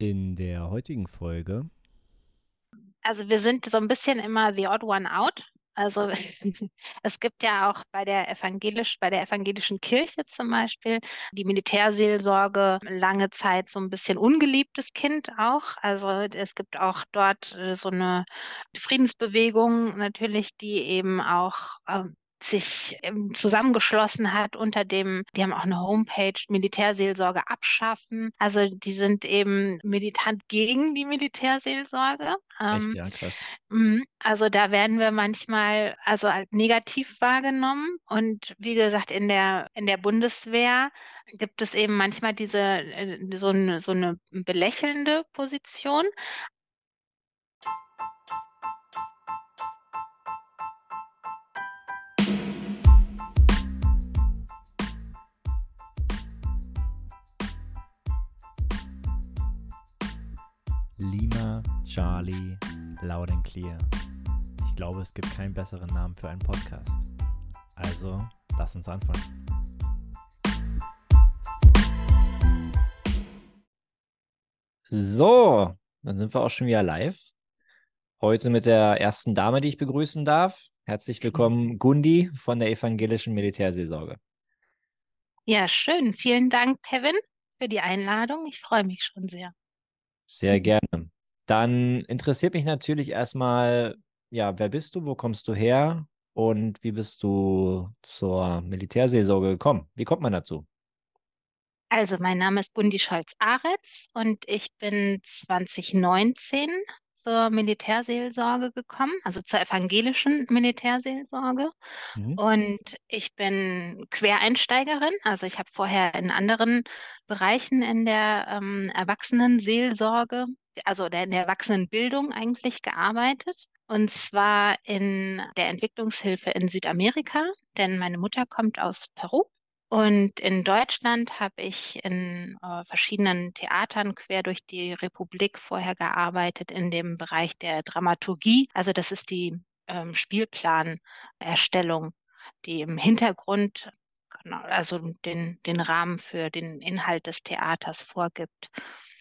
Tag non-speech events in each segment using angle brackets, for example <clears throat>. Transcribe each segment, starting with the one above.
In der heutigen Folge. Also wir sind so ein bisschen immer the odd one out. Also <laughs> es gibt ja auch bei der evangelisch, bei der evangelischen Kirche zum Beispiel die Militärseelsorge lange Zeit so ein bisschen ungeliebtes Kind auch. Also es gibt auch dort äh, so eine Friedensbewegung natürlich, die eben auch ähm, sich ähm, zusammengeschlossen hat unter dem, die haben auch eine Homepage, Militärseelsorge abschaffen. Also die sind eben militant gegen die Militärseelsorge. Echt, Ähm, ja, krass. Mhm. Also da werden wir manchmal also als negativ wahrgenommen. Und wie gesagt, in der, in der Bundeswehr gibt es eben manchmal diese äh, so eine, so eine belächelnde Position. Charlie, Loud and Clear. Ich glaube, es gibt keinen besseren Namen für einen Podcast. Also, lass uns anfangen. So, dann sind wir auch schon wieder live. Heute mit der ersten Dame, die ich begrüßen darf. Herzlich willkommen, Gundi von der Evangelischen Militärseelsorge. Ja, schön. Vielen Dank, Kevin, für die Einladung. Ich freue mich schon sehr. Sehr gerne. Dann interessiert mich natürlich erstmal, ja, wer bist du, wo kommst du her und wie bist du zur Militärseelsorge gekommen? Wie kommt man dazu? Also, mein Name ist Gundi Scholz-Aretz und ich bin 2019 zur Militärseelsorge gekommen, also zur evangelischen Militärseelsorge. Mhm. Und ich bin Quereinsteigerin, also ich habe vorher in anderen Bereichen in der ähm, Erwachsenenseelsorge, also oder in der Erwachsenenbildung eigentlich gearbeitet. Und zwar in der Entwicklungshilfe in Südamerika, denn meine Mutter kommt aus Peru. Und in Deutschland habe ich in äh, verschiedenen Theatern quer durch die Republik vorher gearbeitet in dem Bereich der Dramaturgie. Also das ist die ähm, Spielplanerstellung, die im Hintergrund genau, also den, den Rahmen für den Inhalt des Theaters vorgibt.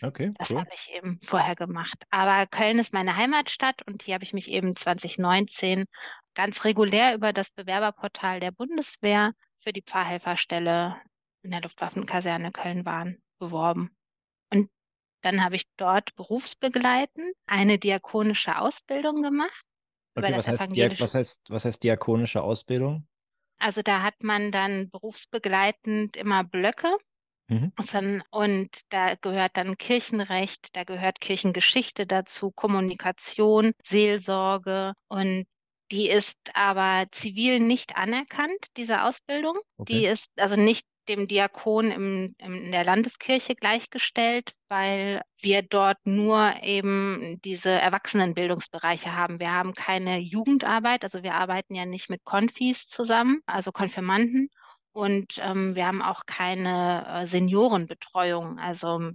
Okay, Das cool. habe ich eben vorher gemacht. Aber Köln ist meine Heimatstadt und hier habe ich mich eben 2019 ganz regulär über das Bewerberportal der Bundeswehr für die Pfarrhelferstelle in der Luftwaffenkaserne Köln-Wahn beworben. Und dann habe ich dort berufsbegleitend eine diakonische Ausbildung gemacht Okay, was heißt, was heißt, was heißt diakonische Ausbildung? Also da hat man dann berufsbegleitend immer Blöcke Mhm. Und da gehört dann Kirchenrecht, da gehört Kirchengeschichte dazu, Kommunikation, Seelsorge. Und die ist aber zivil nicht anerkannt, diese Ausbildung. Okay. Die ist also nicht dem Diakon im, im, in der Landeskirche gleichgestellt, weil wir dort nur eben diese Erwachsenenbildungsbereiche haben. Wir haben keine Jugendarbeit, also wir arbeiten ja nicht mit Konfis zusammen, also Konfirmanden. Und ähm, wir haben auch keine äh, Seniorenbetreuung. Also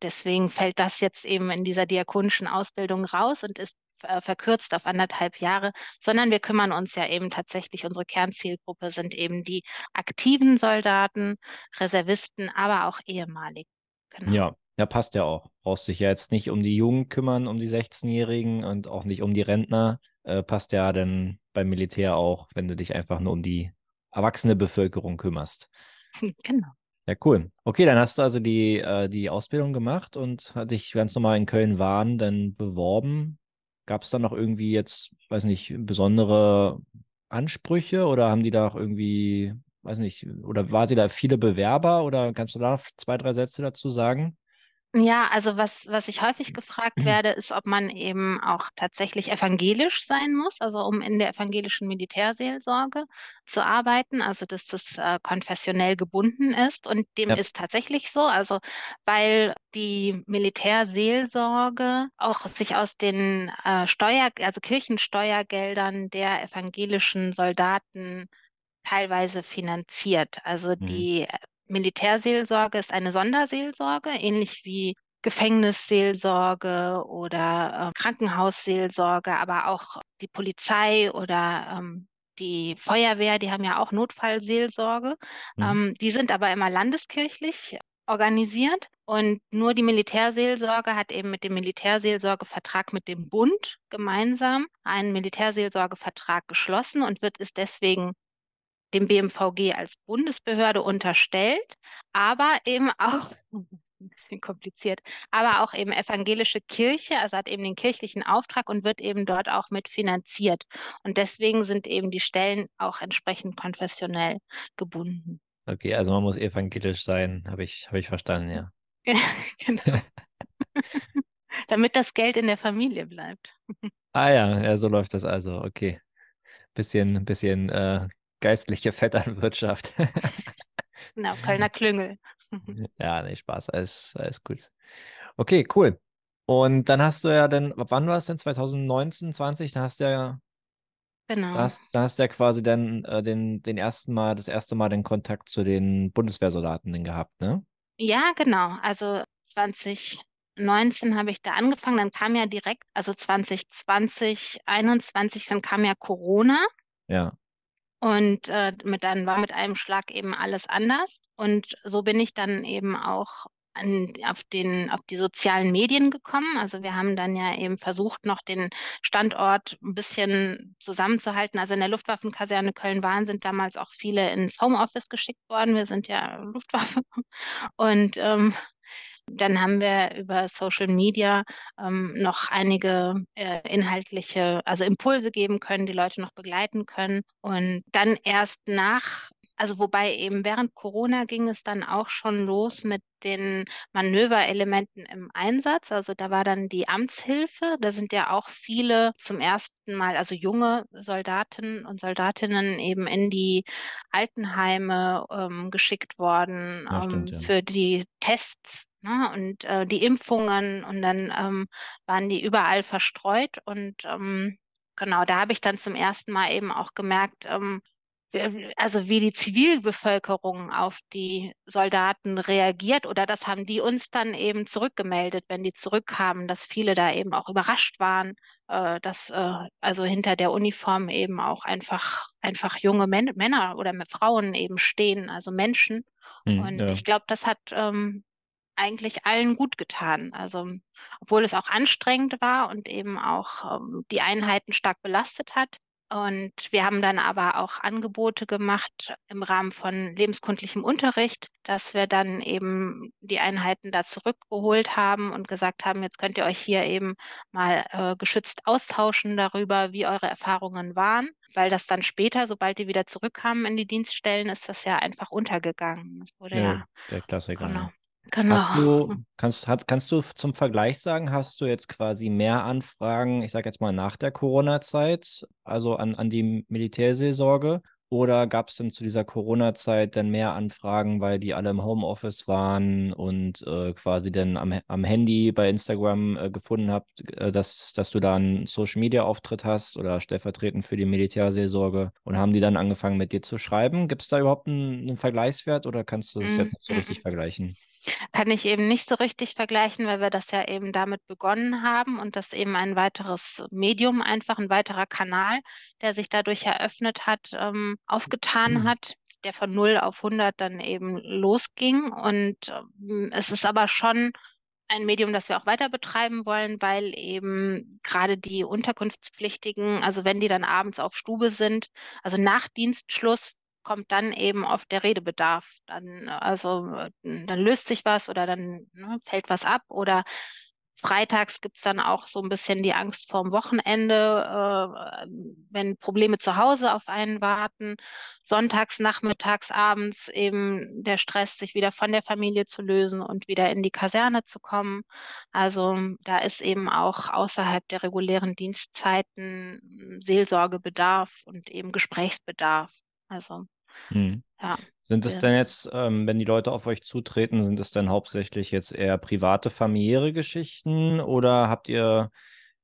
deswegen fällt das jetzt eben in dieser diakonischen Ausbildung raus und ist äh, verkürzt auf anderthalb Jahre, sondern wir kümmern uns ja eben tatsächlich, unsere Kernzielgruppe sind eben die aktiven Soldaten, Reservisten, aber auch ehemalig. Genau. Ja, ja, passt ja auch. Brauchst dich ja jetzt nicht um die Jugend kümmern, um die 16-Jährigen und auch nicht um die Rentner. Äh, passt ja dann beim Militär auch, wenn du dich einfach nur um die erwachsene Bevölkerung kümmerst. <laughs> Genau. Ja, cool. Okay, dann hast du also die, äh, die Ausbildung gemacht und hat dich ganz normal in Köln-Wahn dann beworben. Gab es da noch irgendwie jetzt, weiß nicht, besondere Ansprüche oder haben die da auch irgendwie, weiß nicht, oder war sie da viele Bewerber oder kannst du da noch zwei, drei Sätze dazu sagen? Ja, also was, was ich häufig gefragt werde, ist, ob man eben auch tatsächlich evangelisch sein muss, also um in der evangelischen Militärseelsorge zu arbeiten, also dass das äh, konfessionell gebunden ist. Und dem Ja. ist tatsächlich so, also weil die Militärseelsorge auch sich aus den äh, Steuer, also Kirchensteuergeldern der evangelischen Soldaten teilweise finanziert. Also Mhm. die Militärseelsorge ist eine Sonderseelsorge, ähnlich wie Gefängnisseelsorge oder äh, Krankenhausseelsorge, aber auch die Polizei oder ähm, die Feuerwehr, die haben ja auch Notfallseelsorge. Mhm. Ähm, die sind aber immer landeskirchlich organisiert und nur die Militärseelsorge hat eben mit dem Militärseelsorgevertrag mit dem Bund gemeinsam einen Militärseelsorgevertrag geschlossen und wird es deswegen dem BMVG als Bundesbehörde unterstellt, aber eben auch ein <laughs> bisschen kompliziert, aber auch eben evangelische Kirche, also hat eben den kirchlichen Auftrag und wird eben dort auch mit finanziert. Und deswegen sind eben die Stellen auch entsprechend konfessionell gebunden. Okay, also man muss evangelisch sein, habe ich, hab ich verstanden, ja. <laughs> genau. <laughs> Damit das Geld in der Familie bleibt. Ah ja, ja, so läuft das also. Okay. Bisschen, bisschen äh, geistliche Vetternwirtschaft. <laughs> genau, Kölner <laughs> Klüngel. <laughs> ja, nee, Spaß, alles, alles gut. Okay, cool. Und dann hast du ja dann, wann war es denn? 2019, 20? Da hast du ja Genau. Da hast, da hast du ja quasi dann äh, den, den ersten Mal, das erste Mal den Kontakt zu den Bundeswehrsoldaten gehabt, ne? Ja, genau. Also 2019 habe ich da angefangen, dann kam ja direkt, also 2020, 2021, dann kam ja Corona. Ja. Und äh, mit, dann war mit einem Schlag eben alles anders. Und so bin ich dann eben auch an, auf, den, auf die sozialen Medien gekommen. Also wir haben dann ja eben versucht, noch den Standort ein bisschen zusammenzuhalten. Also in der Luftwaffenkaserne Köln-Wahn sind damals auch viele ins Homeoffice geschickt worden. Wir sind ja Luftwaffe. <laughs> Und ähm, dann haben wir über Social Media ähm, noch einige äh, inhaltliche, also Impulse geben können, die Leute noch begleiten können. Und dann erst nach also wobei eben während Corona ging es dann auch schon los mit den Manöverelementen im Einsatz. Also da war dann die Amtshilfe. Da sind ja auch viele zum ersten Mal, also junge Soldaten und Soldatinnen eben in die Altenheime ähm, geschickt worden Ja, ähm, stimmt, ja. für die Tests. Ne, und äh, die Impfungen und dann ähm, waren die überall verstreut und ähm, genau, da habe ich dann zum ersten Mal eben auch gemerkt, ähm, also wie die Zivilbevölkerung auf die Soldaten reagiert oder das haben die uns dann eben zurückgemeldet, wenn die zurückkamen, dass viele da eben auch überrascht waren, äh, dass äh, also hinter der Uniform eben auch einfach einfach junge Män Männer oder Frauen eben stehen, also Menschen. Hm, Und ja. ich glaube, das hat ähm, eigentlich allen gut getan. Also obwohl es auch anstrengend war und eben auch ähm, die Einheiten stark belastet hat, und wir haben dann aber auch Angebote gemacht im Rahmen von lebenskundlichem Unterricht, dass wir dann eben die Einheiten da zurückgeholt haben und gesagt haben, jetzt könnt ihr euch hier eben mal äh, geschützt austauschen darüber, wie eure Erfahrungen waren, weil das dann später, sobald die wieder zurückkamen in die Dienststellen, ist das ja einfach untergegangen. Das wurde ja, ja, der Klassiker. genau. Genau. Hast du, <laughs> kannst, hat, kannst du zum Vergleich sagen, hast du jetzt quasi mehr Anfragen, ich sage jetzt mal nach der Corona-Zeit, also an, an die Militärseelsorge? Oder gab es denn zu dieser Corona-Zeit dann mehr Anfragen, weil die alle im Homeoffice waren und äh, quasi dann am, am Handy bei Instagram äh, gefunden habt, äh, dass, dass du da einen Social-Media-Auftritt hast oder stellvertretend für die Militärseelsorge und haben die dann angefangen mit dir zu schreiben? Gibt es da überhaupt einen, einen Vergleichswert oder kannst du das Mm, jetzt nicht so mm, richtig vergleichen? Kann ich eben nicht so richtig vergleichen, weil wir das ja eben damit begonnen haben und das eben ein weiteres Medium, einfach ein weiterer Kanal, der sich dadurch eröffnet hat, ähm, aufgetan Mhm. hat, der von 0 auf 100 dann eben losging. Und ähm, es ist aber schon ein Medium, das wir auch weiter betreiben wollen, weil eben gerade die Unterkunftspflichtigen, also wenn die dann abends auf Stube sind, also nach Dienstschluss, kommt dann eben oft der Redebedarf. Dann, also, äh, dann löst sich was oder dann ne, fällt was ab oder freitags gibt es dann auch so ein bisschen die Angst vorm Wochenende, äh, wenn Probleme zu Hause auf einen warten. Sonntags, nachmittags, abends eben der Stress, sich wieder von der Familie zu lösen und wieder in die Kaserne zu kommen. Also da ist eben auch außerhalb der regulären Dienstzeiten Seelsorgebedarf und eben Gesprächsbedarf. Also Mhm. ja, Sind es denn jetzt, ähm, wenn die Leute auf euch zutreten, sind es dann hauptsächlich jetzt eher private, familiäre Geschichten oder habt ihr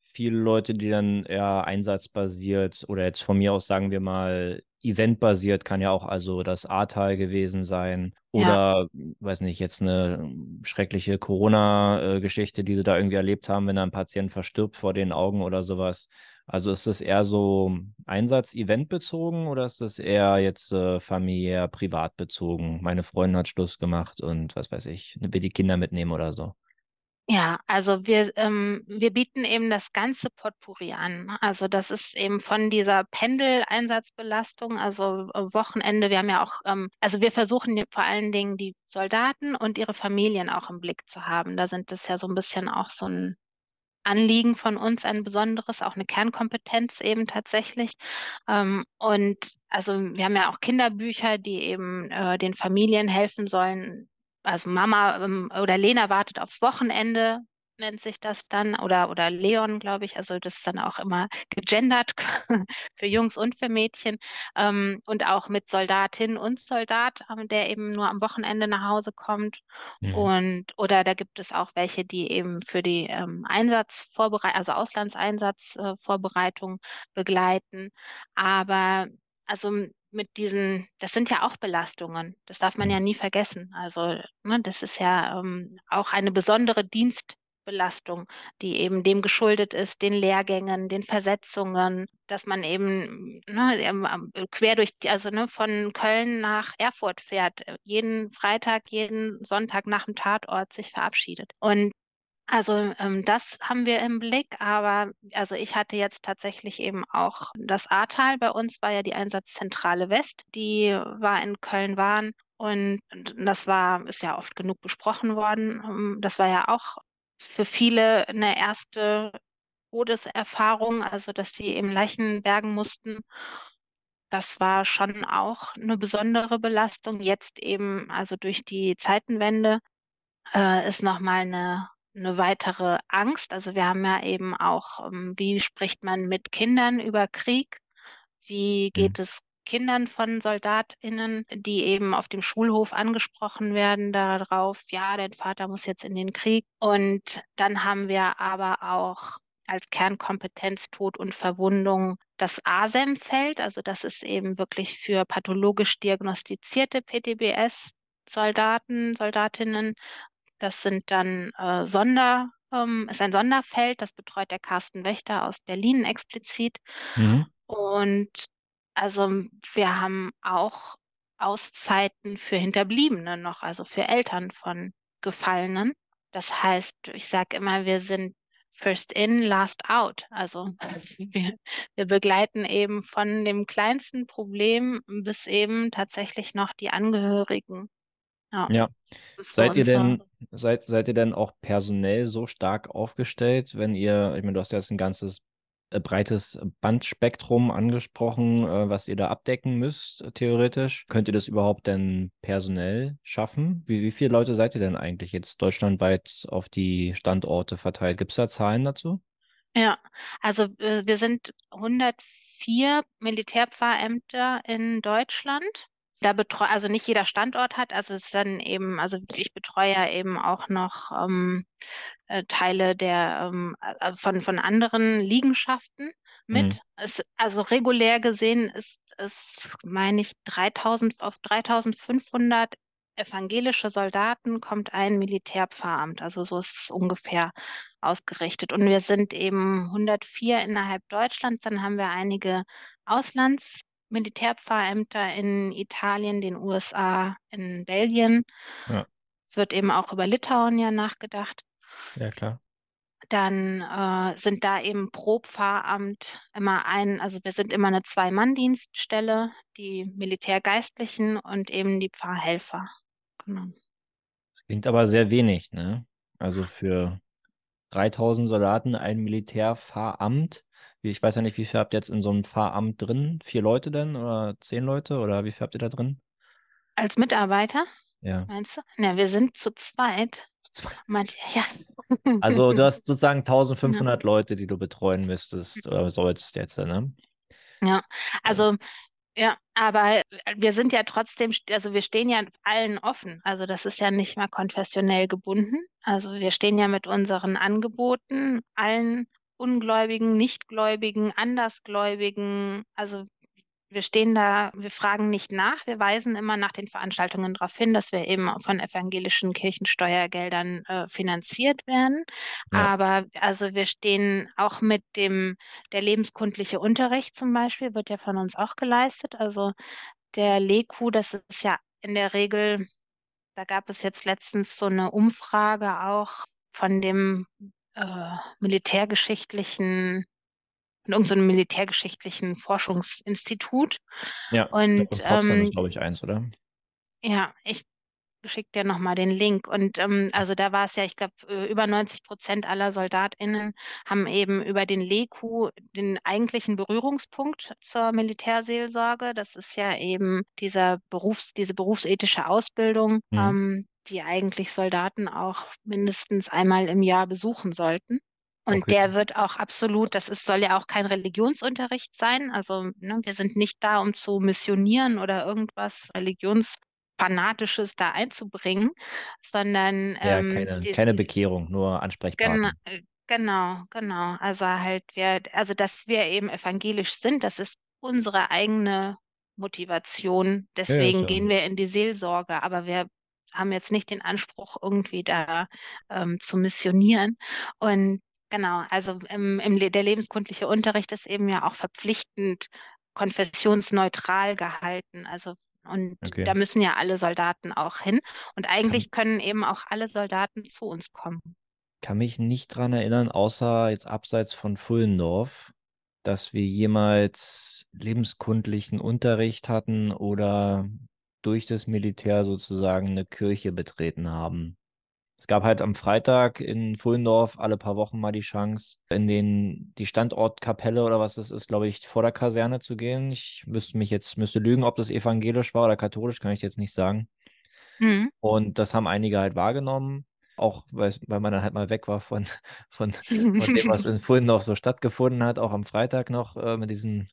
viele Leute, die dann eher einsatzbasiert oder jetzt von mir aus sagen wir mal eventbasiert, kann ja auch also das Ahrtal gewesen sein Ja. oder, weiß nicht, jetzt eine schreckliche Corona-Geschichte, die sie da irgendwie erlebt haben, wenn da ein Patient verstirbt vor den Augen oder sowas. Also ist das eher so Einsatz-Event bezogen oder ist das eher jetzt äh, familiär, privat bezogen? Meine Freundin hat Schluss gemacht und was weiß ich, will die Kinder mitnehmen oder so. Ja, also wir, ähm, wir bieten eben das ganze Potpourri an. ne? Also das ist eben von dieser Pendeleinsatzbelastung, also äh, Wochenende, wir haben ja auch, ähm, also wir versuchen vor allen Dingen die Soldaten und ihre Familien auch im Blick zu haben. Da sind das ja so ein bisschen auch so ein Anliegen von uns, ein besonderes, auch eine Kernkompetenz eben tatsächlich. Ähm, und also wir haben ja auch Kinderbücher, die eben äh, den Familien helfen sollen, also Mama ähm, oder Lena wartet aufs Wochenende, nennt sich das dann, oder, oder Leon, glaube ich. Also das ist dann auch immer gegendert <laughs> für Jungs und für Mädchen. Ähm, und auch mit Soldatin und Soldat, ähm, der eben nur am Wochenende nach Hause kommt. Mhm. Und oder da gibt es auch welche, die eben für die ähm, Einsatzvorbereitung, also Auslandseinsatzvorbereitung begleiten. Aber also mit diesen, das sind ja auch Belastungen. Das darf man ja Mhm. nie vergessen. Also, ne, das ist ja ähm, auch eine besondere Dienstbelastung, die eben dem geschuldet ist, den Lehrgängen, den Versetzungen, dass man eben ne, ähm, ähm, quer durch, also ne, von Köln nach Erfurt fährt, äh, jeden Freitag, jeden Sonntag nach dem Tatort sich verabschiedet. Und also ähm, das haben wir im Blick, aber also ich hatte jetzt tatsächlich eben auch das Ahrtal. Bei uns war ja die Einsatzzentrale West, die war in Köln-Wahn und das war, ist ja oft genug besprochen worden. Ähm, Das war ja auch für viele eine erste Todeserfahrung, also dass sie eben Leichen bergen mussten. Das war schon auch eine besondere Belastung. Jetzt eben, also durch die Zeitenwende äh, ist nochmal eine, eine weitere Angst. Also wir haben ja eben auch, ähm, wie spricht man mit Kindern über Krieg? Wie Mhm. geht es Kindern von SoldatInnen, die eben auf dem Schulhof angesprochen werden darauf, ja, dein Vater muss jetzt in den Krieg. Und dann haben wir aber auch als Kernkompetenz Tod und Verwundung das ASEM-Feld. Also das ist eben wirklich für pathologisch diagnostizierte PTBS. Soldaten, Soldatinnen das sind dann äh, Sonder, ähm, ist ein Sonderfeld, das betreut der Carsten Wächter aus Berlin explizit. Mhm. Und also wir haben auch Auszeiten für Hinterbliebene noch, also für Eltern von Gefallenen. Das heißt, ich sage immer, wir sind first in, last out. Also <laughs> wir, wir begleiten eben von dem kleinsten Problem bis eben tatsächlich noch die Angehörigen. Ja, Ja. Seid ihr denn, seid, seid ihr denn auch personell so stark aufgestellt, wenn ihr, ich meine, du hast ja jetzt ein ganzes breites Bandspektrum angesprochen, äh, was ihr da abdecken müsst, äh, theoretisch. Könnt ihr das überhaupt denn personell schaffen? Wie, wie viele Leute seid ihr denn eigentlich jetzt deutschlandweit auf die Standorte verteilt? Gibt es da Zahlen dazu? Ja, also äh, wir sind 104 Militärpfarrämter in Deutschland. Da betreue, also nicht jeder Standort hat, also es ist dann eben, also ich betreue ja eben auch noch ähm, äh, Teile der ähm, äh, von, von anderen Liegenschaften Mhm. mit. Es, also regulär gesehen ist es, meine ich, 3000 auf 3500 evangelische Soldaten kommt ein Militärpfarramt. Also so ist es ungefähr ausgerichtet. Und wir sind eben 104 innerhalb Deutschlands. Dann haben wir einige Auslandsmilitärpfarrämter in Italien, den USA, in Belgien. Ja, Es wird eben auch über Litauen ja nachgedacht. ja, klar. Dann äh, sind da eben pro Pfarramt immer ein, also wir sind immer eine Zwei-Mann-Dienststelle, die Militärgeistlichen und eben die Pfarrhelfer. Genau. Das klingt aber sehr wenig, ne? Also für 3000 Soldaten ein Militärpfarramt. Ich weiß ja nicht, wie viel habt ihr jetzt in so einem Pfarramt drin? Vier Leute denn oder zehn Leute oder wie viel habt ihr da drin? Als Mitarbeiter, Ja. meinst du? Ne, wir sind zu zweit. Zwei. Meint, ja. Also du hast sozusagen <laughs> Ja. 1500 Leute, die du betreuen müsstest oder sollst jetzt, ne? Ja, Also, ja, aber wir sind ja trotzdem, also wir stehen ja allen offen. Also das ist ja nicht mal konfessionell gebunden. Also wir stehen ja mit unseren Angeboten allen Ungläubigen, Nichtgläubigen, Andersgläubigen, also wir stehen da, wir fragen nicht nach, wir weisen immer nach den Veranstaltungen darauf hin, dass wir eben von evangelischen Kirchensteuergeldern äh, finanziert werden. Ja. Aber also wir stehen auch mit dem, der lebenskundliche Unterricht zum Beispiel, wird ja von uns auch geleistet. Also der LEKU, das ist ja in der Regel, da gab es jetzt letztens so eine Umfrage auch von dem äh, militärgeschichtlichen in irgendeinem militärgeschichtlichen Forschungsinstitut. Ja, und Potsdam ähm, ist, glaube ich, eins, oder? Ja, ich schicke dir nochmal den Link. Und ähm, also da war es ja, ich glaube, äh, über 90 Prozent aller SoldatInnen haben eben über den LEKU den eigentlichen Berührungspunkt zur Militärseelsorge. Das ist ja eben dieser Berufs-, diese berufsethische Ausbildung, mhm. ähm, die eigentlich Soldaten auch mindestens einmal im Jahr besuchen sollten. Und okay. der wird auch absolut, das ist, soll ja auch kein Religionsunterricht sein. Also ne, wir sind nicht da, um zu missionieren oder irgendwas religionsfanatisches da einzubringen, sondern ja, ähm, keine, die, keine Bekehrung, nur Ansprechpartner. Genau, genau, genau. Also halt wir, also dass wir eben evangelisch sind, das ist unsere eigene Motivation. Deswegen ja, gehen wir in die Seelsorge, aber wir haben jetzt nicht den Anspruch, irgendwie da ähm, zu missionieren. Und Genau, also im, im, der lebenskundliche Unterricht ist eben ja auch verpflichtend konfessionsneutral gehalten. Also und okay. da müssen ja alle Soldaten auch hin. Und eigentlich kann, können eben auch alle Soldaten zu uns kommen. Kann mich nicht daran erinnern, außer jetzt abseits von Fullendorf, dass wir jemals lebenskundlichen Unterricht hatten oder durch das Militär sozusagen eine Kirche betreten haben. Es gab halt am Freitag in Fullendorf alle paar Wochen mal die Chance, in den, die Standortkapelle oder was das ist, glaube ich, vor der Kaserne zu gehen. Ich müsste mich jetzt, müsste lügen, ob das evangelisch war oder katholisch, kann ich jetzt nicht sagen. Mhm. Und das haben einige halt wahrgenommen. Auch weil, weil man dann halt mal weg war von, von, von dem, was <laughs> in Fullendorf so stattgefunden hat, auch am Freitag noch äh, mit diesen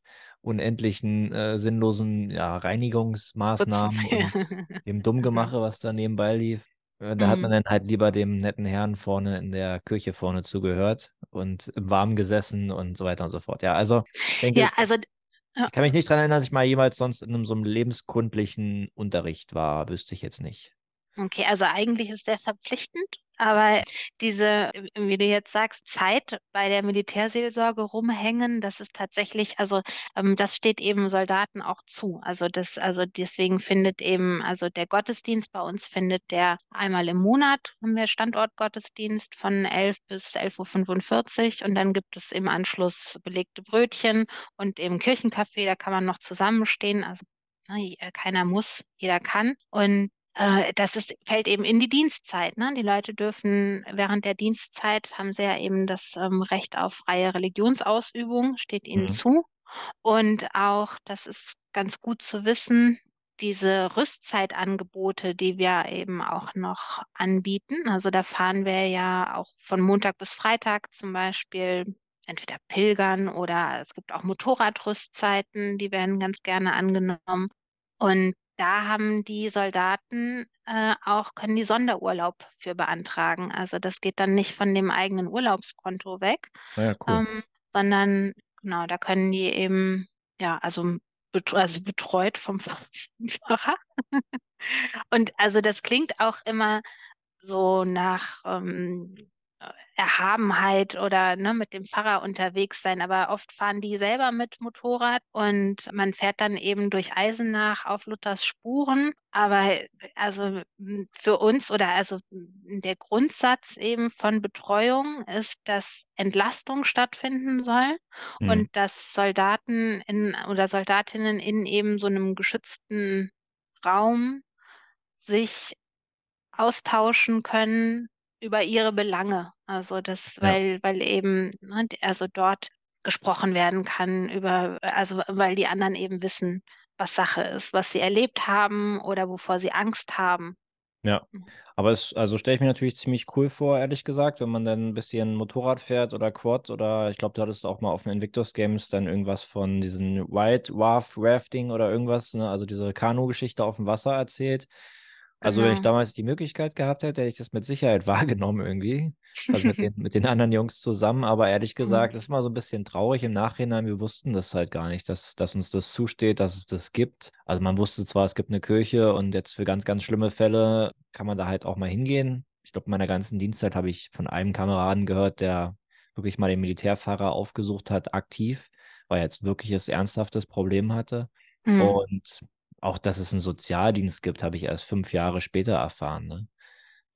unendlichen äh, sinnlosen ja, Reinigungsmaßnahmen und <laughs> dem Dummgemache, was da nebenbei lief. Äh, da hat man mhm. dann halt lieber dem netten Herrn vorne in der Küche vorne zugehört und im Warmen gesessen und so weiter und so fort. Ja, also ich denke, ja, also, ich kann mich nicht daran erinnern, dass ich mal jemals sonst in einem so einem lebenskundlichen Unterricht war, wüsste ich jetzt nicht. Okay, also eigentlich ist der verpflichtend aber diese, wie du jetzt sagst, Zeit bei der Militärseelsorge rumhängen, das ist tatsächlich, also ähm, das steht eben Soldaten auch zu. Also das, also deswegen findet eben, also der Gottesdienst bei uns findet der einmal im Monat, haben wir Standortgottesdienst von 11 bis 11.45 Uhr und dann gibt es im Anschluss belegte Brötchen und im Kirchencafé, da kann man noch zusammenstehen. Also ne, keiner muss, jeder kann. Und äh, das ist, fällt eben in die Dienstzeit. Ne? Die Leute dürfen während der Dienstzeit haben sie ja eben das ähm, Recht auf freie Religionsausübung, steht ihnen mhm. zu. Und auch, das ist ganz gut zu wissen, diese Rüstzeitangebote, die wir eben auch noch anbieten. Also da fahren wir ja auch von Montag bis Freitag zum Beispiel entweder pilgern oder es gibt auch Motorradrüstzeiten, die werden ganz gerne angenommen. Und da haben die Soldaten äh, auch, können die Sonderurlaub für beantragen. Also das geht dann nicht von dem eigenen Urlaubskonto weg, ah ja, cool. ähm, sondern genau, da können die eben, ja, also, bet also betreut vom <laughs> Fahrer. Und also das klingt auch immer so nach ähm, Erhabenheit oder ne, mit dem Pfarrer unterwegs sein, aber oft fahren die selber mit Motorrad und man fährt dann eben durch Eisenach auf Luthers Spuren. Aber also für uns oder also der Grundsatz eben von Betreuung ist, dass Entlastung stattfinden soll mhm. und dass Soldaten in oder Soldatinnen in eben so einem geschützten Raum sich austauschen können über ihre Belange. Also das, weil, ja. weil eben, ne, also dort gesprochen werden kann über, also weil die anderen eben wissen, was Sache ist, was sie erlebt haben oder wovor sie Angst haben. Ja, mhm. aber es, also stelle ich mir natürlich ziemlich cool vor, ehrlich gesagt, wenn man dann ein bisschen Motorrad fährt oder Quad oder ich glaube, du hattest auch mal auf den Invictus Games dann irgendwas von diesen White Wharf Rafting oder irgendwas, ne? also diese Kanu-Geschichte auf dem Wasser erzählt. Also wenn ich Genau. damals die Möglichkeit gehabt hätte, hätte ich das mit Sicherheit <laughs> wahrgenommen irgendwie. Also mit den, mit den anderen Jungs zusammen. Aber ehrlich <laughs> Mhm. gesagt, das ist immer so ein bisschen traurig im Nachhinein. Wir wussten das halt gar nicht, dass, dass uns das zusteht, dass es das gibt. Also man wusste zwar, es gibt eine Kirche und jetzt für ganz, ganz schlimme Fälle kann man da halt auch mal hingehen. Ich glaube, in meiner ganzen Dienstzeit habe ich von einem Kameraden gehört, der wirklich mal den Militärfahrer aufgesucht hat, aktiv, weil er jetzt wirkliches ernsthaftes Problem hatte. Mhm. Und auch, dass es einen Sozialdienst gibt, habe ich erst fünf Jahre später erfahren. Ne?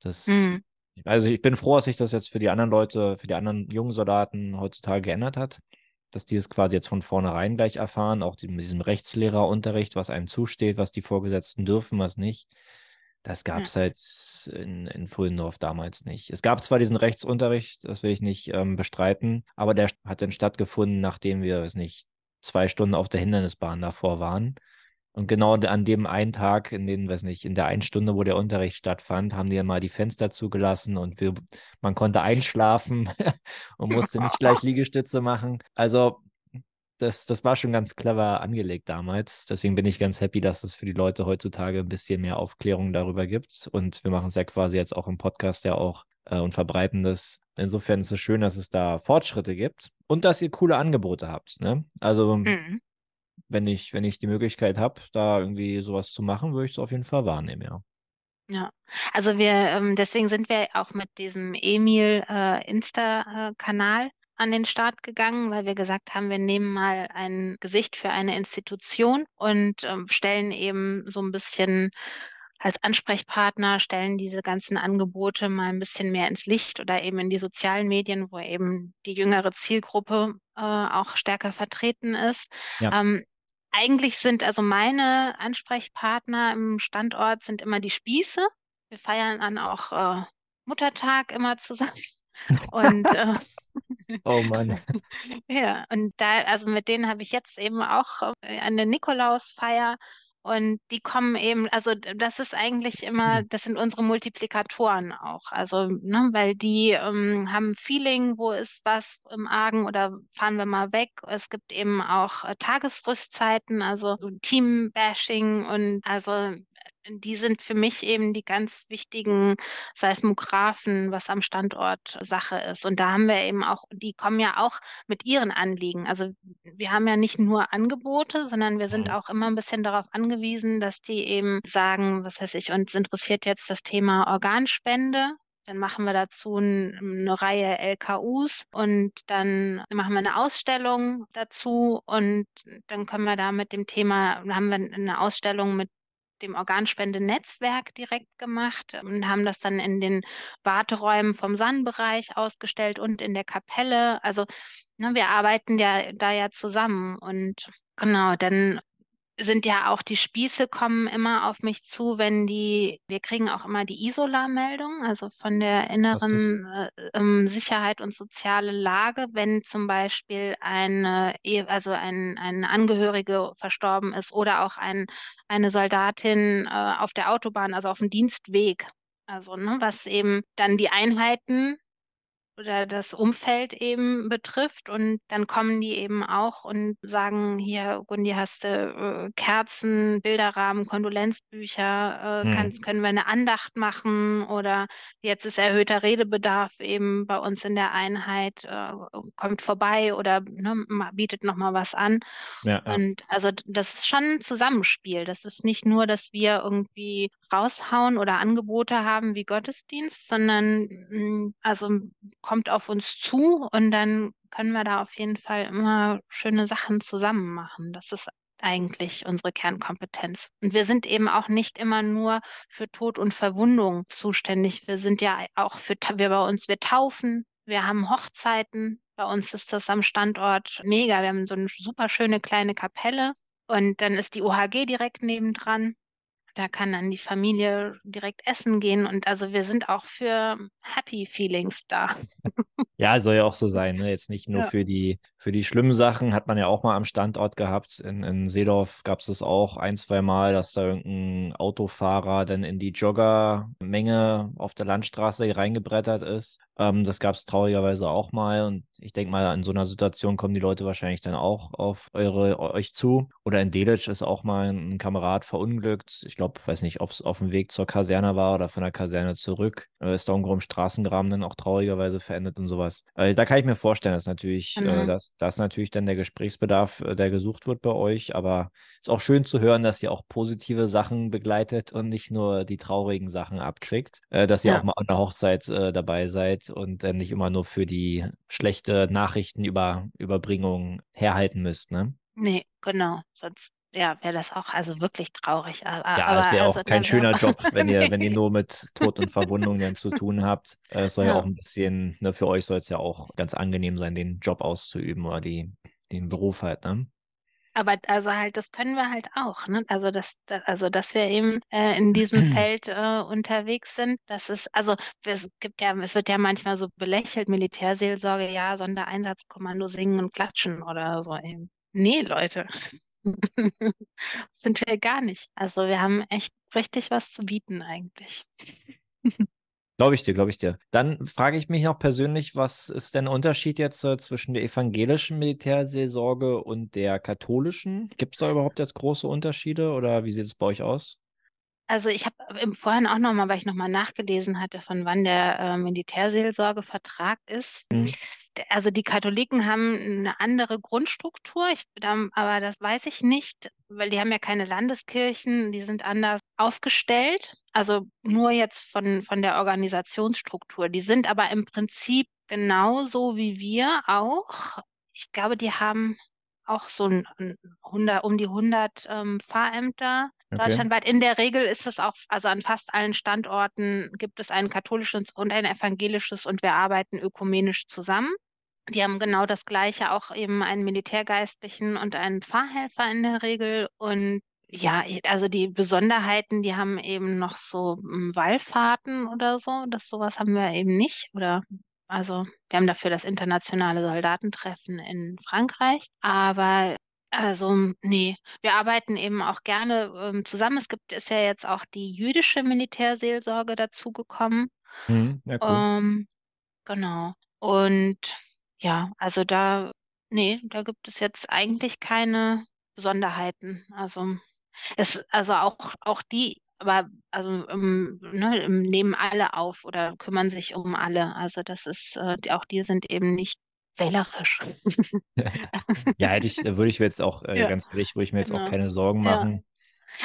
Das, Mhm. also ich bin froh, dass sich das jetzt für die anderen Leute, für die anderen jungen Soldaten heutzutage geändert hat, dass die es quasi jetzt von vornherein gleich erfahren, auch mit diesem Rechtslehrerunterricht, was einem zusteht, was die Vorgesetzten dürfen, was nicht. Das gab Ja. es halt in, in Fullendorf damals nicht. Es gab zwar diesen Rechtsunterricht, das will ich nicht ähm, bestreiten, aber der hat dann stattgefunden, nachdem wir, weiß nicht, zwei Stunden auf der Hindernisbahn davor waren. Und genau an dem einen Tag, in den, weiß nicht, in der einen Stunde, wo der Unterricht stattfand, haben die ja mal die Fenster zugelassen und wir, man konnte einschlafen <laughs> und musste nicht <laughs> gleich Liegestütze machen. Also das, das war schon ganz clever angelegt damals. Deswegen bin ich ganz happy, dass es für die Leute heutzutage ein bisschen mehr Aufklärung darüber gibt. Und wir machen es ja quasi jetzt auch im Podcast ja auch äh, und verbreiten das. Insofern ist es schön, dass es da Fortschritte gibt und dass ihr coole Angebote habt. Ne? Also Mhm. Wenn ich, wenn ich die Möglichkeit habe, da irgendwie sowas zu machen, würde ich es auf jeden Fall wahrnehmen, ja. Ja, also wir, ähm, deswegen sind wir auch mit diesem Emil äh, Insta-Kanal an den Start gegangen, weil wir gesagt haben, wir nehmen mal ein Gesicht für eine Institution und ähm, stellen eben so ein bisschen als Ansprechpartner, stellen diese ganzen Angebote mal ein bisschen mehr ins Licht oder eben in die sozialen Medien, wo eben die jüngere Zielgruppe äh, auch stärker vertreten ist. Ja. Ähm, eigentlich sind also meine Ansprechpartner im Standort sind immer die Spieße. Wir feiern dann auch äh, Muttertag immer zusammen. <laughs> Und äh, Oh Mann. <laughs> ja, und da, also mit denen habe ich jetzt eben auch äh, eine Nikolausfeier und die kommen eben, also das ist eigentlich immer, das sind unsere Multiplikatoren auch. Also, ne, weil die ähm, haben Feeling, wo ist was im Argen oder fahren wir mal weg. Es gibt eben auch äh, Tagesrüstzeiten, also so Teambashing und also die sind für mich eben die ganz wichtigen Seismographen, was am Standort Sache ist. Und da haben wir eben auch, die kommen ja auch mit ihren Anliegen. Also wir haben ja nicht nur Angebote, sondern wir sind Mhm. auch immer ein bisschen darauf angewiesen, dass die eben sagen, was weiß ich, uns interessiert jetzt das Thema Organspende. Dann machen wir dazu ein, eine Reihe LKUs und dann machen wir eine Ausstellung dazu und dann können wir da mit dem Thema, dann haben wir eine Ausstellung mit dem Organspendenetzwerk direkt gemacht und haben das dann in den Warteräumen vom SAN-Bereich ausgestellt und in der Kapelle. Also ne, wir arbeiten ja da ja zusammen und genau, dann sind ja auch die Spieße kommen immer auf mich zu, wenn die, wir kriegen auch immer die Isola-Meldung, also von der inneren äh, ähm, Sicherheit und soziale Lage, wenn zum Beispiel eine, Ehe- also ein, ein Angehörige verstorben ist oder auch ein, eine Soldatin äh, auf der Autobahn, also auf dem Dienstweg. Also, ne, was eben dann die Einheiten oder das Umfeld eben betrifft. Und dann kommen die eben auch und sagen, hier, Gundi, hast du äh, Kerzen, Bilderrahmen, Kondolenzbücher, äh, Hm. kann, können wir eine Andacht machen oder jetzt ist erhöhter Redebedarf eben bei uns in der Einheit, äh, kommt vorbei oder ne, bietet nochmal was an. Ja, ja. Und also das ist schon ein Zusammenspiel. Das ist nicht nur, dass wir irgendwie raushauen oder Angebote haben wie Gottesdienst, sondern mm, also kommt auf uns zu und dann können wir da auf jeden Fall immer schöne Sachen zusammen machen. Das ist eigentlich unsere Kernkompetenz. Und wir sind eben auch nicht immer nur für Tod und Verwundung zuständig. Wir sind ja auch für, wir bei uns, wir taufen, wir haben Hochzeiten. Bei uns ist das am Standort mega. Wir haben so eine super schöne kleine Kapelle und dann ist die OHG direkt nebendran. Da kann dann die Familie direkt essen gehen und also wir sind auch für Happy Feelings da. Ja, soll ja auch so sein, ne? Jetzt nicht nur Ja. für die, für die schlimmen Sachen, hat man ja auch mal am Standort gehabt. In, in Seedorf gab es das auch ein, zwei Mal, dass da irgendein Autofahrer dann in die Joggermenge auf der Landstraße reingebrettert ist. Ähm, das gab es traurigerweise auch mal. Und ich denke mal, in so einer Situation kommen die Leute wahrscheinlich dann auch auf eure, euch zu. Oder in Delitzsch ist auch mal ein Kamerad verunglückt. Ich glaube, weiß nicht, ob es auf dem Weg zur Kaserne war oder von der Kaserne zurück. Äh, ist da irgendwo im Straßengraben dann auch traurigerweise verendet und sowas. Äh, da kann ich mir vorstellen, dass natürlich, äh, Genau. Dass, dass natürlich dann der Gesprächsbedarf, äh, der gesucht wird bei euch. Aber es ist auch schön zu hören, dass ihr auch positive Sachen begleitet und nicht nur die traurigen Sachen abkriegt. Äh, dass ihr Ja. auch mal an der Hochzeit äh, dabei seid und nicht immer nur für die schlechte Nachrichtenüberbringung herhalten müsst, ne? Nee, genau. Sonst ja, wäre das auch also wirklich traurig. A- a- Ja, Aber es wäre also, auch kein ne, schöner Job, wenn ihr, <laughs> wenn ihr nur mit Tod und Verwundung dann zu tun habt. Äh, Es soll ja Ja. auch ein bisschen, ne, für euch soll es ja auch ganz angenehm sein, den Job auszuüben oder die, den Beruf halt, ne? Aber also halt, das können wir halt auch, ne? Also dass, dass also dass wir eben äh, in diesem <clears throat> Feld äh, unterwegs sind, das ist, also es gibt ja, es wird ja manchmal so belächelt, Militärseelsorge, ja, Sondereinsatzkommando singen und klatschen oder so eben. Nee, Leute. <laughs> Sind wir gar nicht. Also wir haben echt richtig was zu bieten eigentlich. Glaube ich dir, glaube ich dir. Dann frage ich mich noch persönlich, was ist denn der Unterschied jetzt äh, zwischen der evangelischen Militärseelsorge und der katholischen? Gibt es da überhaupt jetzt große Unterschiede oder wie sieht es bei euch aus? Also ich habe im Vorhin auch nochmal, weil ich nochmal nachgelesen hatte, von wann der äh, Militärseelsorgevertrag ist. Mhm. Also die Katholiken haben eine andere Grundstruktur, ich, aber das weiß ich nicht, weil die haben ja keine Landeskirchen, die sind anders aufgestellt. Also nur jetzt von, von der Organisationsstruktur. Die sind aber im Prinzip genauso wie wir auch. Ich glaube, die haben auch so ein, ein 100, um die 100 ähm, Pfarrämter Okay. deutschlandweit. In der Regel ist es auch, also an fast allen Standorten gibt es ein katholisches und ein evangelisches und wir arbeiten ökumenisch zusammen. Die haben genau das Gleiche, auch eben einen Militärgeistlichen und einen Pfarrhelfer in der Regel. Und ja, also die Besonderheiten, die haben eben noch so mm, Wallfahrten oder so. Das sowas haben wir eben nicht. Oder also wir haben dafür das internationale Soldatentreffen in Frankreich. Aber also nee, wir arbeiten eben auch gerne ähm, zusammen. Es gibt ist ja jetzt auch die jüdische Militärseelsorge dazugekommen. Mhm. Ja, cool. Ähm, genau. Und ja, also da, nee, da gibt es jetzt eigentlich keine Besonderheiten. Also es, also auch, auch die, aber also ähm, ne, ähm, nehmen alle auf oder kümmern sich um alle. Also das ist, äh, auch die sind eben nicht wählerisch. <laughs> Ja, hätte ich, würde ich mir jetzt auch, <laughs> äh, Ja, ganz ehrlich, würde ich mir jetzt auch genau. keine Sorgen Ja. machen.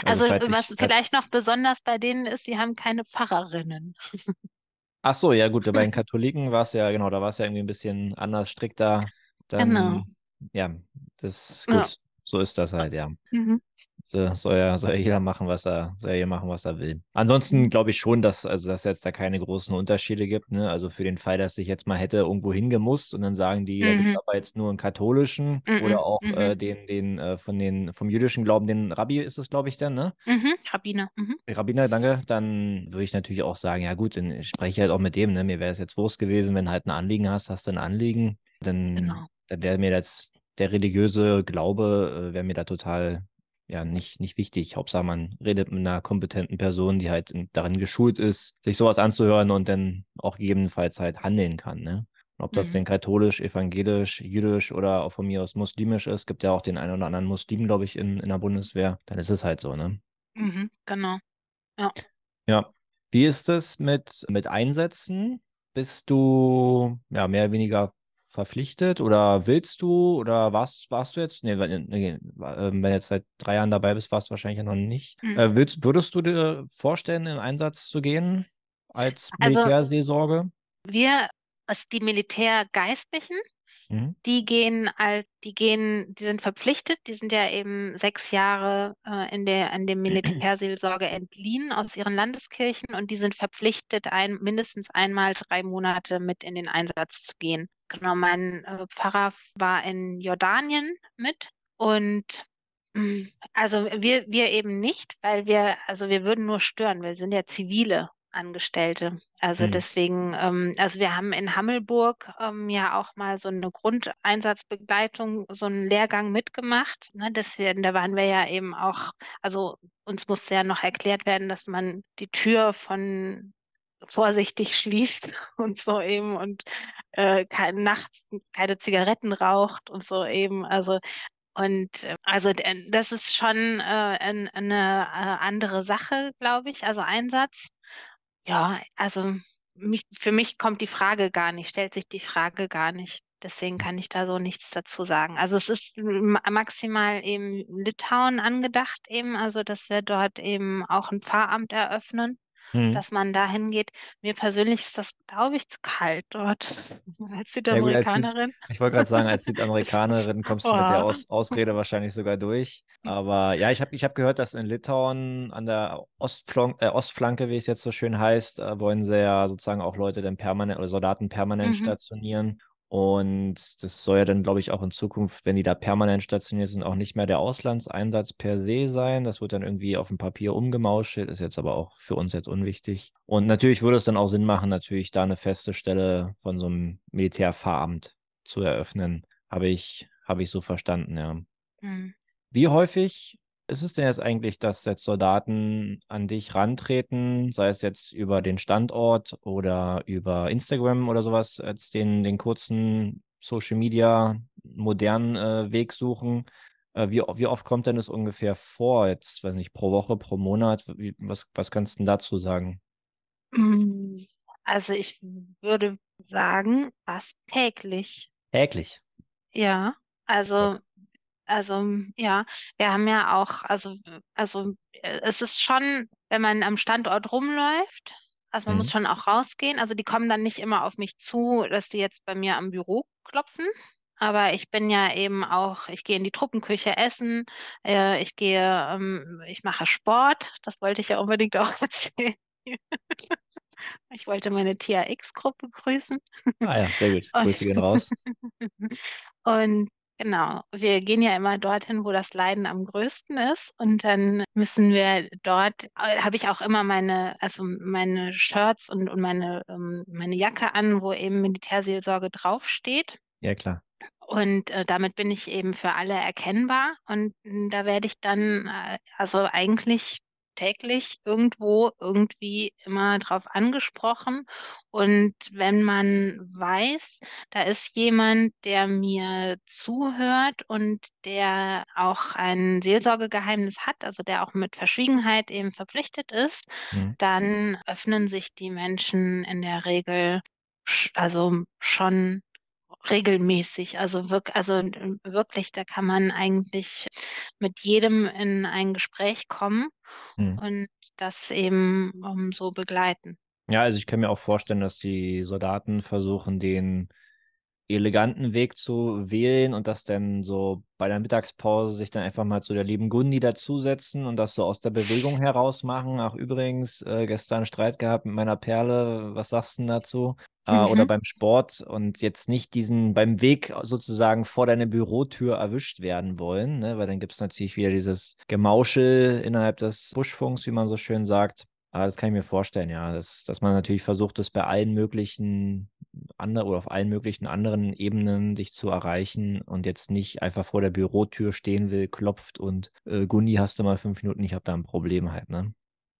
Also falls was ich, vielleicht noch besonders bei denen ist, die haben keine Pfarrerinnen. Ach so, ja gut, bei den <laughs> Katholiken war es ja, genau, da war es ja irgendwie ein bisschen anders, strikter. Genau. Dann, ja, das ist Ja. So ist das halt, ja. Mhm. So, soll ja, soll ja jeder machen, was er, soll ja jeder machen, was er will. Ansonsten Mhm. glaube ich schon, dass, also, dass jetzt da keine großen Unterschiede gibt. Ne? Also für den Fall, dass ich jetzt mal hätte irgendwo hingemusst und dann sagen die, da gibt Mhm. aber jetzt nur einen katholischen Mhm. oder auch Mhm. äh, den, den äh, von den, vom jüdischen Glauben, den Rabbi ist es, glaube ich, dann, ne? Mhm. Rabbiner. Mhm. Rabbiner, danke. Dann würde ich natürlich auch sagen, ja gut, dann spreche ich halt auch mit dem, ne? Mir wäre es jetzt Wurst gewesen, wenn halt ein Anliegen hast, hast du ein Anliegen. Dann, Genau. dann wäre mir das, der religiöse Glaube, äh, wäre mir da total, ja, nicht, nicht wichtig. Hauptsache, man redet mit einer kompetenten Person, die halt in, darin geschult ist, sich sowas anzuhören und dann auch gegebenenfalls halt handeln kann, ne? Ob das Mhm. denn katholisch, evangelisch, jüdisch oder auch von mir aus muslimisch ist, gibt ja auch den einen oder anderen Muslim, glaube ich, in, in der Bundeswehr, dann ist es halt so, ne? Mhm. Genau. Ja. Wie ist es mit, mit Einsätzen? Bist du ja mehr oder weniger verpflichtet oder willst du oder warst, warst du jetzt? Nee, wenn, nee, äh, wenn du jetzt seit drei Jahren dabei bist, warst du wahrscheinlich noch nicht. Mhm. Äh, willst, würdest du dir vorstellen, in Einsatz zu gehen als Also- Militärseelsorge? Wir, also die Militärgeistlichen, Mhm. die gehen als, die gehen, die sind verpflichtet, die sind ja eben sechs Jahre äh, in der, in der Militärseelsorge entliehen aus ihren Landeskirchen und die sind verpflichtet, ein, mindestens einmal drei Monate mit in den Einsatz zu gehen. Genau, mein äh, Pfarrer war in Jordanien mit und mh, also wir, wir eben nicht, weil wir, also wir würden nur stören, wir sind ja Zivile. Angestellte. Also Hm. deswegen, ähm, also wir haben in Hammelburg ähm, ja auch mal so eine Grundeinsatzbegleitung, so einen Lehrgang mitgemacht. Ne? Deswegen, da waren wir ja eben auch, also uns musste ja noch erklärt werden, dass man die Tür von vorsichtig schließt <laughs> und so eben und äh, kein, nachts keine Zigaretten raucht und so eben. Also und äh, also d- das ist schon äh, ein, eine äh, andere Sache, glaube ich, also Einsatz. Ja, also mich, für mich kommt die Frage gar nicht, stellt sich die Frage gar nicht. Deswegen kann ich da so nichts dazu sagen. Also es ist ma- maximal eben Litauen angedacht eben, also dass wir dort eben auch ein Pfarramt eröffnen, Hm. dass man da hingeht. Mir persönlich ist das, glaube ich, zu kalt dort <laughs> als Ja gut, als Südamerikanerin. ich wollte gerade sagen, als <laughs> Südamerikanerin kommst du mit der Boah. Aus Ausrede wahrscheinlich sogar durch. Aber ja, ich habe ich hab gehört, dass in Litauen an der Ostflank äh, Ostflanke, wie es jetzt so schön heißt, äh, wollen sie ja sozusagen auch Leute dann permanent oder Soldaten permanent Mhm. stationieren. Und das soll ja dann, glaube ich, auch in Zukunft, wenn die da permanent stationiert sind, auch nicht mehr der Auslandseinsatz per se sein. Das wird dann irgendwie auf dem Papier umgemauschelt, ist jetzt aber auch für uns jetzt unwichtig. Und natürlich würde es dann auch Sinn machen, natürlich da eine feste Stelle von so einem Militärpfarramt zu eröffnen. Habe ich, habe ich so verstanden, ja. Mhm. Wie häufig ist es denn jetzt eigentlich, dass jetzt Soldaten an dich rantreten, sei es jetzt über den Standort oder über Instagram oder sowas, als den, den kurzen Social Media modernen äh, Weg suchen? Äh, wie, wie oft kommt denn das ungefähr vor? Jetzt, weiß nicht, pro Woche, pro Monat? Wie, was, was kannst du denn dazu sagen? Mm, Also ich würde sagen, fast täglich. Täglich. Ja, also, also ja, wir haben ja auch, also, also äh, es ist schon, wenn man am Standort rumläuft, also man muss Mhm. schon auch rausgehen. Also die kommen dann nicht immer auf mich zu, dass die jetzt bei mir am Büro klopfen. Aber ich bin ja eben auch, ich gehe in die Truppenküche essen, äh, ich gehe, ähm, ich mache Sport, das wollte ich ja unbedingt <laughs> auch erzählen. Ich wollte meine THX-Gruppe grüßen. Ah ja, sehr gut. <laughs> Grüße gehen raus. <laughs> und genau, wir gehen ja immer dorthin, wo das Leiden am größten ist. Und dann müssen wir dort, äh, habe ich auch immer meine, also meine Shirts und, und meine, ähm, meine Jacke an, wo eben Militärseelsorge draufsteht. Ja, klar. Und äh, damit bin ich eben für alle erkennbar. Und mh, da werde ich dann, äh, also eigentlich täglich irgendwo irgendwie immer drauf angesprochen. Und wenn man weiß, da ist jemand, der mir zuhört und der auch ein Seelsorgegeheimnis hat, also der auch mit Verschwiegenheit eben verpflichtet ist, Mhm. dann öffnen sich die Menschen in der Regel also schon regelmäßig. Also, wirk also wirklich, da kann man eigentlich mit jedem in ein Gespräch kommen Mhm. und das eben um, so begleiten. Ja, also ich kann mir auch vorstellen, dass die Soldaten versuchen, den eleganten Weg zu wählen und das dann so bei der Mittagspause sich dann einfach mal zu der lieben Gundi dazusetzen und das so aus der Bewegung heraus machen. Ach, übrigens, äh, gestern Streit gehabt mit meiner Perle, was sagst du denn dazu? Äh, oder Mhm. beim Sport und jetzt nicht diesen beim Weg sozusagen vor deine Bürotür erwischt werden wollen, ne? Weil dann gibt es natürlich wieder dieses Gemauschel innerhalb des Buschfunks, wie man so schön sagt. Aber das kann ich mir vorstellen, ja, dass, dass man natürlich versucht, das bei allen möglichen anderen oder auf allen möglichen anderen Ebenen sich zu erreichen und jetzt nicht einfach vor der Bürotür stehen will, klopft und äh, Gundi, hast du mal fünf Minuten, ich habe da ein Problem halt, ne?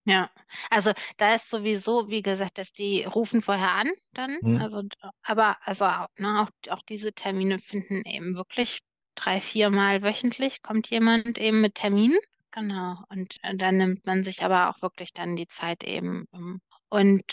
Ja, also da ist sowieso, wie gesagt, dass die rufen vorher an dann, Hm? also aber also auch, ne, auch, auch diese Termine finden eben wirklich drei, viermal wöchentlich kommt jemand eben mit Terminen. Genau. Und äh, dann nimmt man sich aber auch wirklich dann die Zeit eben. ähm, Und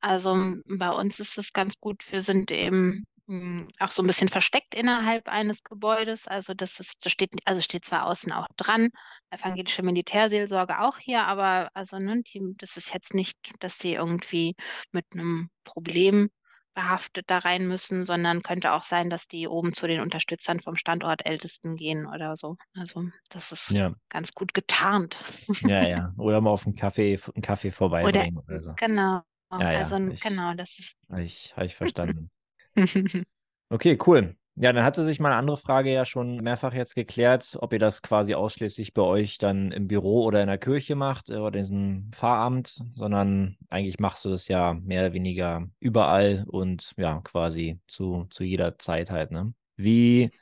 also m, bei uns ist es ganz gut, wir sind eben mh, auch so ein bisschen versteckt innerhalb eines Gebäudes. Also das ist, das steht, also steht zwar außen auch dran, evangelische Militärseelsorge auch hier, aber also ne, das ist jetzt nicht, dass sie irgendwie mit einem Problem behaftet da rein müssen, sondern könnte auch sein, dass die oben zu den Unterstützern vom Standort Ältesten gehen oder so. Also das ist Ja, ganz gut getarnt. ja, ja. <laughs> Oder mal auf einen Kaffee, einen Kaffee Oder vorbeibringen oder so. genau, Ja, also ja, ich, genau, das ist. ich, habe ich <laughs> verstanden. <laughs> Okay, cool. Ja, dann hatte sich meine andere Frage ja schon mehrfach jetzt geklärt, ob ihr das quasi ausschließlich bei euch dann im Büro oder in der Kirche macht äh, oder in diesem Pfarramt, sondern eigentlich machst du das ja mehr oder weniger überall und ja, quasi zu, zu jeder Zeit halt, ne? Wie,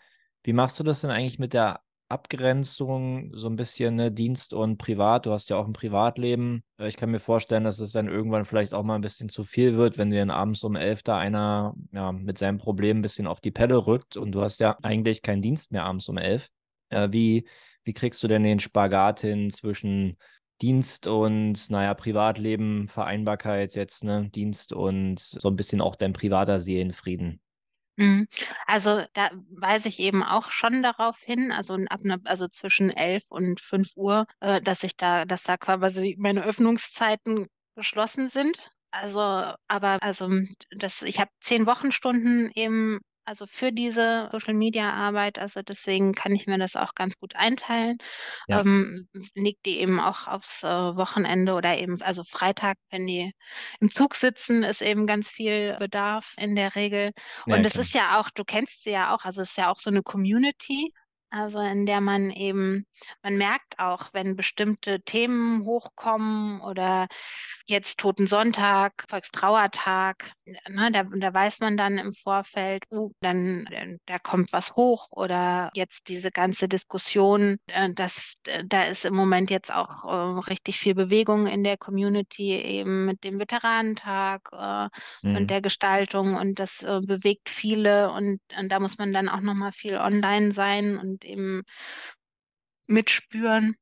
wie machst du das denn eigentlich mit der Abgrenzung, so ein bisschen ne, Dienst und Privat. Du hast ja auch ein Privatleben. Äh, ich kann mir vorstellen, dass es dann irgendwann vielleicht auch mal ein bisschen zu viel wird, wenn dir dann abends um elf da einer ja, mit seinem Problem ein bisschen auf die Pelle rückt und du hast ja eigentlich keinen Dienst mehr abends um elf. Äh, wie, wie kriegst du denn den Spagat hin zwischen Dienst und, naja, Privatleben, Vereinbarkeit jetzt, ne, Dienst und so ein bisschen auch dein privater Seelenfrieden? Mhm. Also da weise ich eben auch schon darauf hin, also ab ne, also zwischen 11 und 5 Uhr, äh, dass ich da, dass da quasi meine Öffnungszeiten geschlossen sind. Also, aber also das, ich habe zehn Wochenstunden eben also für diese Social Media Arbeit, also deswegen kann ich mir das auch ganz gut einteilen. Ja. Ähm, liegt die eben auch aufs äh, Wochenende oder eben, also Freitag, wenn die im Zug sitzen, ist eben ganz viel Bedarf in der Regel. Ja, Und es ist ja auch, du kennst sie ja auch, also es ist ja auch so eine Community. Also in der man eben, man merkt auch, wenn bestimmte Themen hochkommen oder jetzt Toten Sonntag, Volkstrauertag, ne, da, da weiß man dann im Vorfeld, uh, dann da kommt was hoch oder jetzt diese ganze Diskussion, äh, das, äh, da ist im Moment jetzt auch äh, richtig viel Bewegung in der Community eben mit dem Veteranentag äh, Mhm. und der Gestaltung und das äh, bewegt viele und, und da muss man dann auch nochmal viel online sein und eben mitspüren.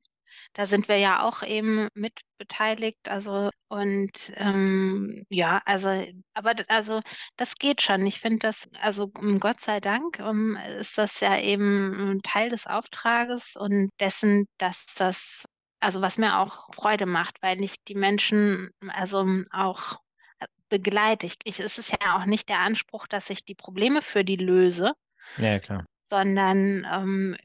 Da sind wir ja auch eben mit beteiligt. Also und ähm, ja, also, aber also das geht schon. Ich finde das, also Gott sei Dank um, ist das ja eben ein Teil des Auftrages und dessen, dass das, also was mir auch Freude macht, weil ich die Menschen also auch begleite. Ich, ich, es ist ja auch nicht der Anspruch, dass ich die Probleme für die löse, Ja, klar. Sondern ähm,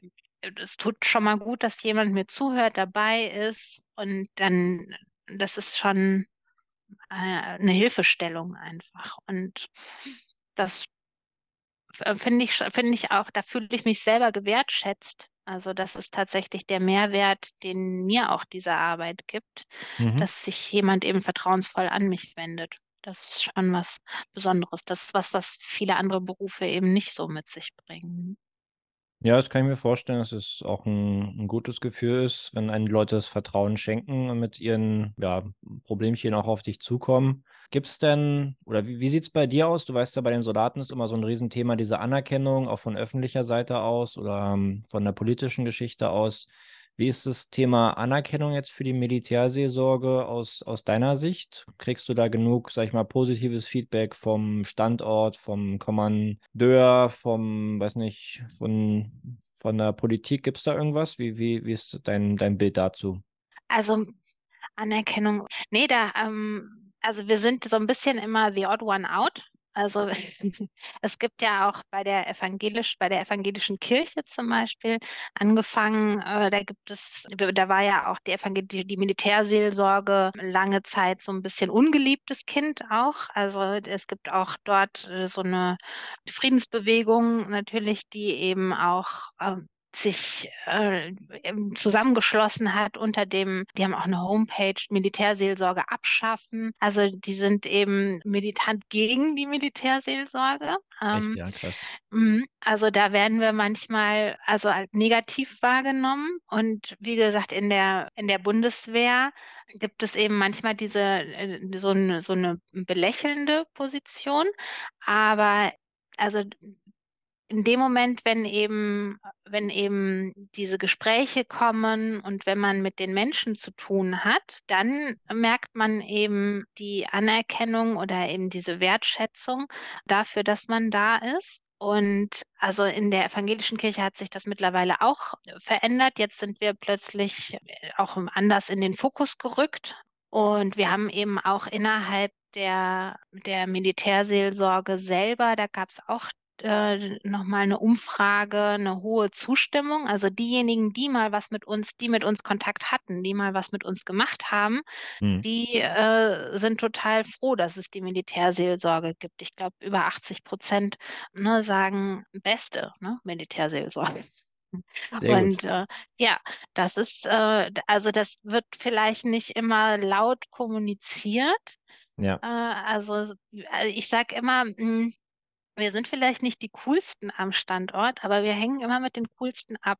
es tut schon mal gut, dass jemand mir zuhört, dabei ist und dann, das ist schon äh, eine Hilfestellung einfach. Und das äh, finde ich, finde ich auch, da fühle ich mich selber gewertschätzt. Also das ist tatsächlich der Mehrwert, den mir auch diese Arbeit gibt, Mhm. dass sich jemand eben vertrauensvoll an mich wendet. Das ist schon was Besonderes. Das ist was, was viele andere Berufe eben nicht so mit sich bringen. Ja, das kann ich mir vorstellen, dass es auch ein, ein gutes Gefühl ist, wenn einen Leute das Vertrauen schenken und mit ihren ja, Problemchen auch auf dich zukommen. Gibt es denn, oder wie, wie sieht es bei dir aus? Du weißt ja, bei den Soldaten ist immer so ein Riesenthema diese Anerkennung, auch von öffentlicher Seite aus oder ähm, von der politischen Geschichte aus. Wie ist das Thema Anerkennung jetzt für die Militärseelsorge aus, aus deiner Sicht? Kriegst du da genug, sag ich mal, positives Feedback vom Standort, vom Kommandeur, vom, weiß nicht, von, von der Politik? Gibt es da irgendwas? Wie, wie, wie ist dein, dein Bild dazu? Also Anerkennung, nee, da, ähm, also wir sind so ein bisschen immer the odd one out. Also <laughs> es gibt ja auch bei der evangelisch, bei der evangelischen Kirche zum Beispiel angefangen, äh, da gibt es, da war ja auch die evangelische, die Militärseelsorge lange Zeit so ein bisschen ungeliebtes Kind auch. Also es gibt auch dort äh, so eine Friedensbewegung natürlich, die eben auch ähm, sich äh, zusammengeschlossen hat unter dem, die haben auch eine Homepage, Militärseelsorge abschaffen. Also die sind eben militant gegen die Militärseelsorge. Echt, Ähm, ja, krass. mhm. also da werden wir manchmal also als negativ wahrgenommen. Und wie gesagt, in der, in der Bundeswehr gibt es eben manchmal diese äh, so eine, so eine belächelnde Position. Aber also in dem Moment, wenn eben, wenn eben diese Gespräche kommen und wenn man mit den Menschen zu tun hat, dann merkt man eben die Anerkennung oder eben diese Wertschätzung dafür, dass man da ist. Und also in der evangelischen Kirche hat sich das mittlerweile auch verändert. Jetzt sind wir plötzlich auch anders in den Fokus gerückt. Und wir haben eben auch innerhalb der, der Militärseelsorge selber, da gab es auch äh, nochmal eine Umfrage, eine hohe Zustimmung. Also diejenigen, die mal was mit uns, die mit uns Kontakt hatten, die mal was mit uns gemacht haben, Hm. die äh, sind total froh, dass es die Militärseelsorge gibt. Ich glaube, über 80 Prozent ne, sagen beste ne, Militärseelsorge. Sehr. Und äh, ja, das ist, äh, also das wird vielleicht nicht immer laut kommuniziert. Ja. Äh, also äh, ich sage immer, mh, wir sind vielleicht nicht die coolsten am Standort, aber wir hängen immer mit den coolsten ab.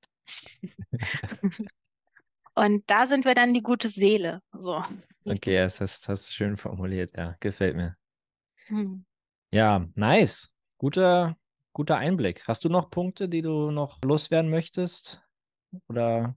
<laughs> Und da sind wir dann die gute Seele. So. Okay, das hast, du schön formuliert, ja. Gefällt mir. Hm. Ja, nice. Guter, guter Einblick. Hast du noch Punkte, die du noch loswerden möchtest? Oder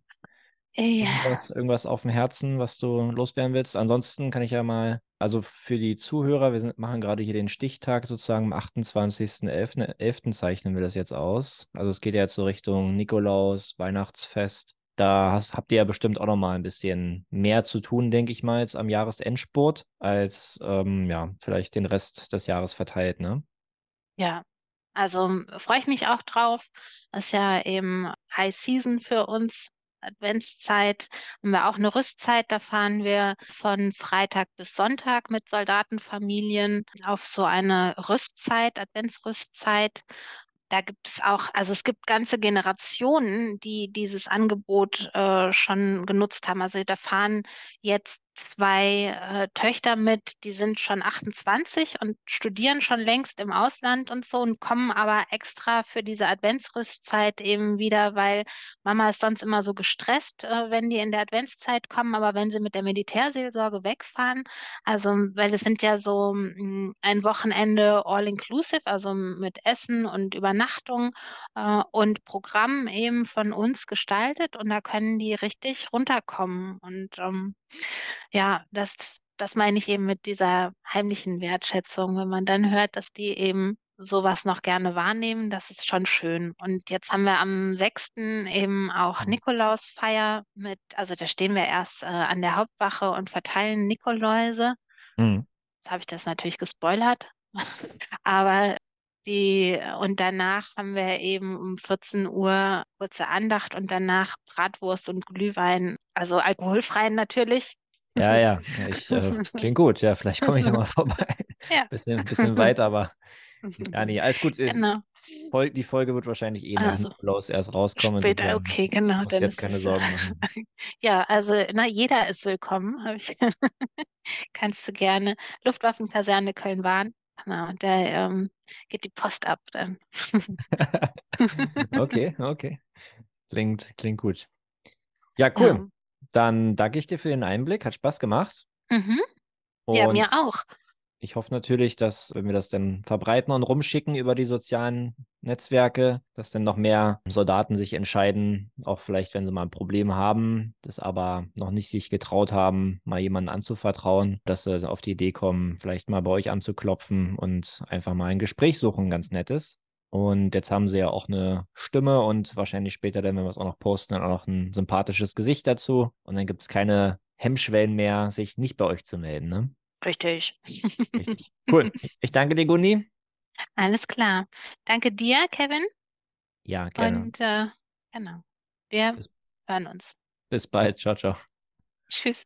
Ja, irgendwas, irgendwas auf dem Herzen, was du loswerden willst? Ansonsten kann ich ja mal, also für die Zuhörer, wir sind, machen gerade hier den Stichtag sozusagen am 28.11. 11. zeichnen wir das jetzt aus. Also es geht ja jetzt so Richtung Nikolaus, Weihnachtsfest. Da hast, habt ihr ja bestimmt auch noch mal ein bisschen mehr zu tun, denke ich mal, jetzt am Jahresendspurt, als ähm, ja, vielleicht den Rest des Jahres verteilt, ne? ja. Also m, freue ich mich auch drauf. Das ist ja eben High Season für uns. Adventszeit haben wir auch eine Rüstzeit. Da fahren wir von Freitag bis Sonntag mit Soldatenfamilien auf so eine Rüstzeit, Adventsrüstzeit. Da gibt es auch, also es gibt ganze Generationen, die dieses Angebot äh, schon genutzt haben. Also da fahren jetzt zwei äh, Töchter mit, die sind schon 28 und studieren schon längst im Ausland und so und kommen aber extra für diese Adventsrüstzeit eben wieder, weil Mama ist sonst immer so gestresst, äh, wenn die in der Adventszeit kommen, aber wenn sie mit der Militärseelsorge wegfahren, also weil es sind ja so mh, ein Wochenende all-inclusive, also mit Essen und Übernachtung äh, und Programm eben von uns gestaltet und da können die richtig runterkommen und ähm, ja, das, das meine ich eben mit dieser heimlichen Wertschätzung, wenn man dann hört, dass die eben sowas noch gerne wahrnehmen, das ist schon schön. Und jetzt haben wir am 6. eben auch Nikolausfeier mit, also da stehen wir erst äh, an der Hauptwache und verteilen Nikoläuse. Mhm. Jetzt habe ich das natürlich gespoilert. <laughs> Aber die, und danach haben wir eben um 14 Uhr kurze Andacht und danach Bratwurst und Glühwein, also alkoholfrei natürlich. Ja, ja, <laughs> ich, äh, klingt gut. Ja, vielleicht komme ich da mal <laughs> vorbei. Ja. Bisschen, bisschen weit, aber <laughs> ja, nee, alles gut. Äh, Genau. Die Folge wird wahrscheinlich eh nach Also, erst rauskommen. Später, insofern okay, genau. musst Dann jetzt keine Sorgen machen. ja, also, na, jeder ist willkommen. Kannst du gerne. Luftwaffenkaserne Köln-Bahn. Genau, da ähm, geht die Post ab dann. <laughs> Okay, okay. Klingt, klingt gut. Ja, cool. Ja. Dann danke ich dir für den Einblick. Hat Spaß gemacht. Mhm. Ja, mir auch. Ich hoffe natürlich, dass, wenn wir das dann verbreiten und rumschicken über die sozialen Netzwerke, dass dann noch mehr Soldaten sich entscheiden, auch vielleicht, wenn sie mal ein Problem haben, das aber noch nicht sich getraut haben, mal jemanden anzuvertrauen, dass sie auf die Idee kommen, vielleicht mal bei euch anzuklopfen und einfach mal ein Gespräch suchen, ganz nettes. Und jetzt haben sie ja auch eine Stimme und wahrscheinlich später, dann, wenn wir es auch noch posten, dann auch noch ein sympathisches Gesicht dazu. Und dann gibt es keine Hemmschwellen mehr, sich nicht bei euch zu melden. Ne? Richtig. Richtig. Cool. Ich danke dir, Gundi. Alles klar. Danke dir, Kevin. Ja, gerne. Und äh, genau. Wir Bis- hören uns. Bis bald. Ciao, ciao. Tschüss.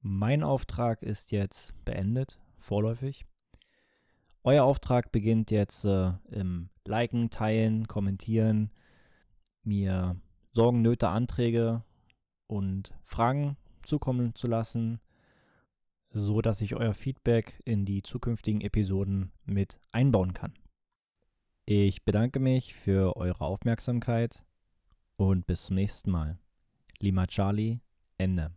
Mein Auftrag ist jetzt beendet, vorläufig. Euer Auftrag beginnt jetzt äh, im Liken, Teilen, Kommentieren, mir Sorgen, Nöte, Anträge und Fragen zukommen zu lassen, so dass ich euer Feedback in die zukünftigen Episoden mit einbauen kann. Ich bedanke mich für eure Aufmerksamkeit und bis zum nächsten Mal. Lima Charlie, Ende.